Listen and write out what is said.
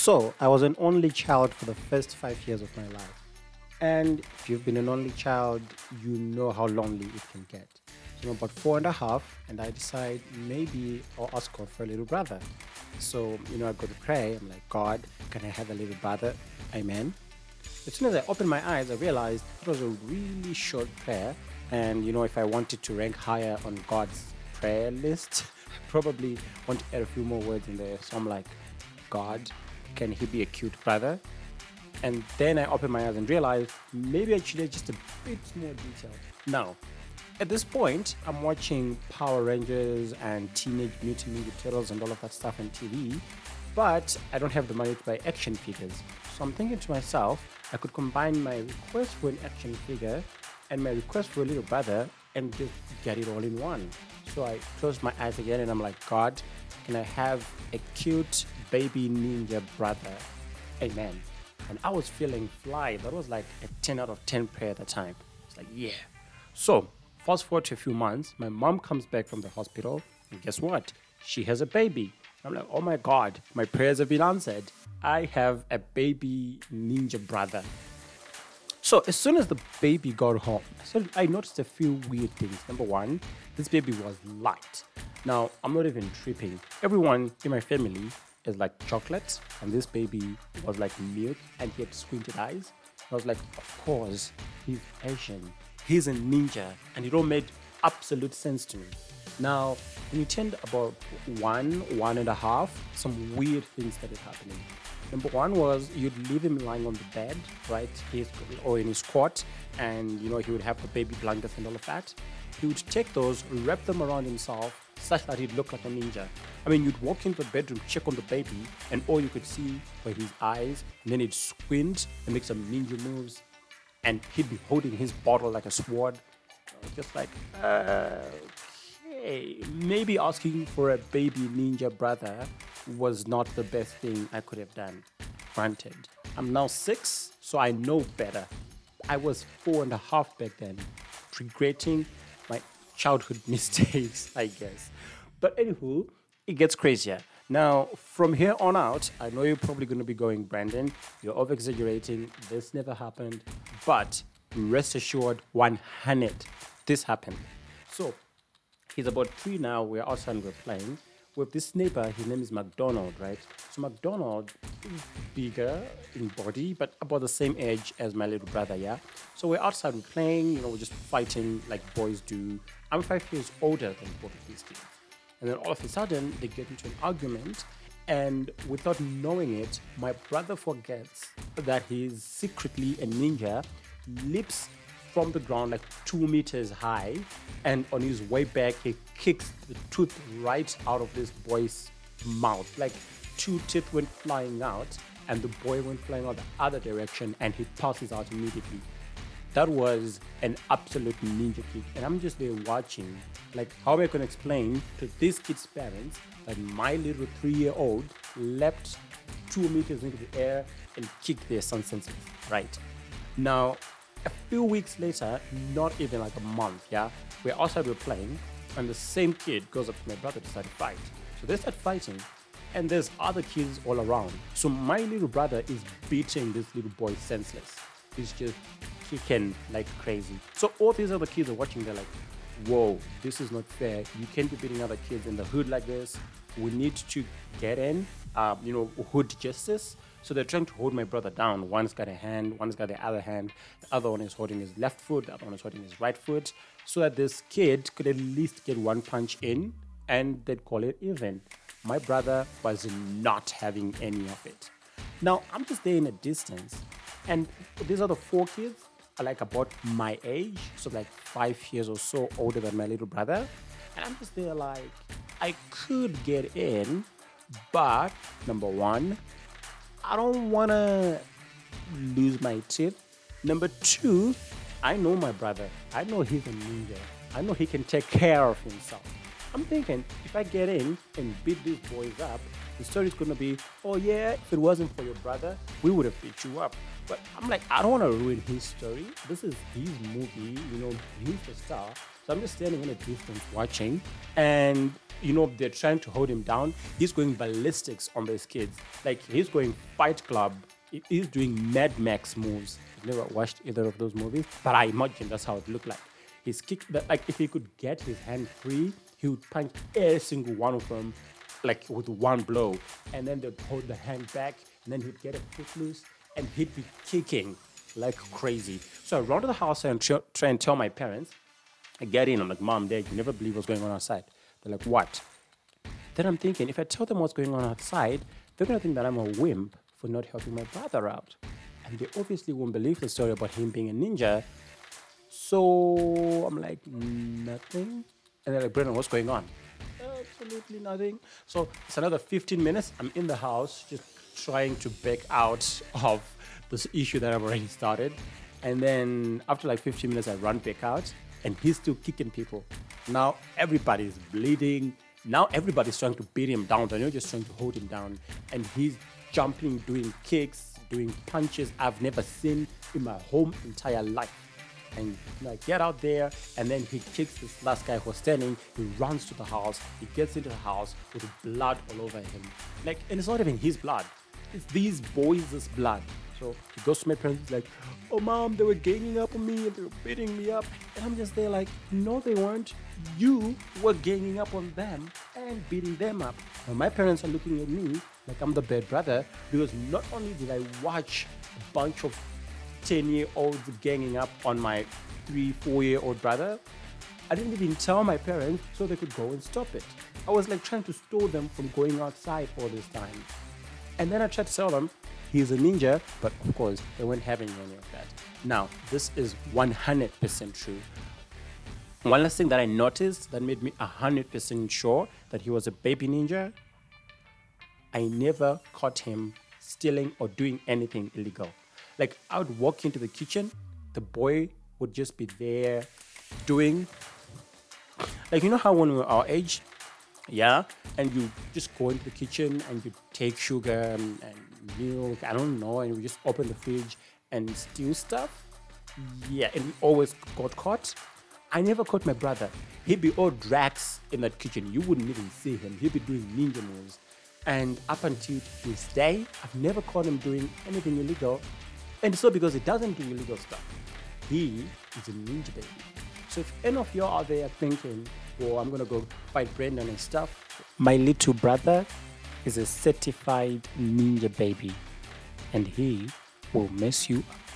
So I was an only child for the first five years of my life. And if you've been an only child, you know how lonely it can get. So I'm about four and a half, and I decide maybe I'll ask God for a little brother. So, you know, I go to pray. I'm like, God, can I have a little brother? Amen. As soon as I opened my eyes, I realized it was a really short prayer. And, you know, if I wanted to rank higher on God's prayer list, I probably want to add a few more words in there. So I'm like, God, can he be a cute brother? And then I opened my eyes and realized maybe I should add just a bit more detail. Now, at this point, I'm watching Power Rangers and Teenage Mutant Ninja Turtles and all of that stuff on TV, but I don't have the money to buy action figures. So I'm thinking to myself, I could combine my request for an action figure and my request for a little brother and just get it all in one. So I closed my eyes again and I'm like, God, can I have a cute baby ninja brother? Amen. And I was feeling fly. That was like a 10 out of 10 prayer at the time. It's like, yeah. So fast forward to a few months, my mom comes back from the hospital, and guess what? She has a baby. I'm like, oh my God, my prayers have been answered. I have a baby ninja brother. So as soon as the baby got home, so I noticed a few weird things. Number one, this baby was light. Now I'm not even tripping. Everyone in my family is like chocolate, and this baby was like milk, and he had squinted eyes. I was like, of course, he's Asian. He's a ninja, and it all made absolute sense to me. Now, when you turned about one, one and a half, some weird things started happening. Number one was you'd leave him lying on the bed, right? He's, or in his cot, and you know he would have the baby blankets and all of that. He would take those, wrap them around himself, such that he'd look like a ninja. I mean, you'd walk into the bedroom, check on the baby, and all you could see were his eyes, and then he'd squint and make some ninja moves, and he'd be holding his bottle like a sword. Just like, okay, maybe asking for a baby ninja brother was not the best thing I could have done. Granted, I'm now six, so I know better. I was four and a half back then, regretting childhood mistakes, I guess. But anywho, it gets crazier. Now, from here on out, I know you're probably going to be going, Brandon, you're over exaggerating. This never happened. But rest assured, 100, this happened. So, he's about three now. We're outside and we're playing with this neighbor. His name is McDonald, right? So, McDonald is bigger in body, but about the same age as my little brother, yeah? So, we're outside, we're playing, you know, we're just fighting like boys do. I'm five years older than both of these kids. And then all of a sudden, they get into an argument. And without knowing it, my brother forgets that he's secretly a ninja, leaps from the ground like two meters high. And on his way back, he kicks the tooth right out of this boy's mouth. Like two teeth went flying out, and the boy went flying out the other direction, and he passes out immediately that was an absolute ninja kick. And I'm just there watching. Like, how am I to explain to this kid's parents that my little three year old leapt two meters into the air and kicked their son senseless? Right. Now, a few weeks later, not even like a month, yeah, we're outside, we're playing, and the same kid goes up to my brother to start fight. So they start fighting, and there's other kids all around. So my little brother is beating this little boy senseless. He's just kicking like crazy. So all these other kids are watching, they're like, whoa, this is not fair. You can't be beating other kids in the hood like this. We need to get in, um, you know, hood justice. So they're trying to hold my brother down. One's got a hand, one's got the other hand, the other one is holding his left foot, the other one is holding his right foot, so that this kid could at least get one punch in and they'd call it even. My brother was not having any of it. Now I'm just there in a distance, and these are the four kids are like about my age, so like five years or so older than my little brother. And I'm just there like, I could get in, but number one, I don't want to lose my teeth. Number two, I know my brother. I know he's a ninja. I know he can take care of himself. I'm thinking if I get in and beat these boys up, the story's gonna be, oh yeah, if it wasn't for your brother, we would have beat you up. But I'm like, I don't want to ruin his story. This is his movie, you know, he's the star. So I'm just standing in a distance watching, and you know they're trying to hold him down. He's going ballistics on these kids. Like he's going Fight Club. He's doing Mad Max moves. I've never watched either of those movies, but I imagine that's how it looked like. His kick, like if he could get his hand free, he would punch every single one of them, like with one blow, and then they'd hold the hand back, and then he'd get a foot loose, and he'd be kicking like crazy. So I run to the house and tr- try and tell my parents. I get in, I'm like, Mom, Dad, you never believe what's going on outside. They're like, What? Then I'm thinking, if I tell them what's going on outside, they're gonna think that I'm a wimp for not helping my brother out. And they obviously won't believe the story about him being a ninja. So I'm like, nothing. And they're like, Brennan, what's going on? Absolutely nothing. So it's another 15 minutes. I'm in the house just trying to back out of this issue that I've already started. And then after like 15 minutes, I run back out and he's still kicking people. Now everybody's bleeding. Now everybody's trying to beat him down. They're not just trying to hold him down. And he's jumping, doing kicks, doing punches I've never seen in my whole entire life and like get out there and then he kicks this last guy who was standing he runs to the house he gets into the house with blood all over him like and it's not even his blood it's these boys' blood so he goes to my parents like oh mom they were ganging up on me and they were beating me up and i'm just there like no they weren't you were ganging up on them and beating them up and my parents are looking at me like i'm the bad brother because not only did i watch a bunch of 10 year olds ganging up on my three, four year old brother. I didn't even tell my parents so they could go and stop it. I was like trying to stop them from going outside all this time. And then I tried to tell them he's a ninja, but of course they weren't having any of that. Now, this is 100% true. One last thing that I noticed that made me 100% sure that he was a baby ninja I never caught him stealing or doing anything illegal. Like I would walk into the kitchen, the boy would just be there doing like you know how when we were our age, yeah, and you just go into the kitchen and you take sugar and, milk, I don't know, and you just open the fridge and steal stuff. Yeah, and we always got caught. I never caught my brother. He'd be all drags in that kitchen. You wouldn't even see him. He'd be doing ninja moves. And up until this day, I've never caught him doing anything illegal. And so because he doesn't do illegal stuff, he is a ninja baby. So if any of y'all out there thinking, well, I'm gonna go fight Brendan and stuff, my little brother is a certified ninja baby. And he will mess you up.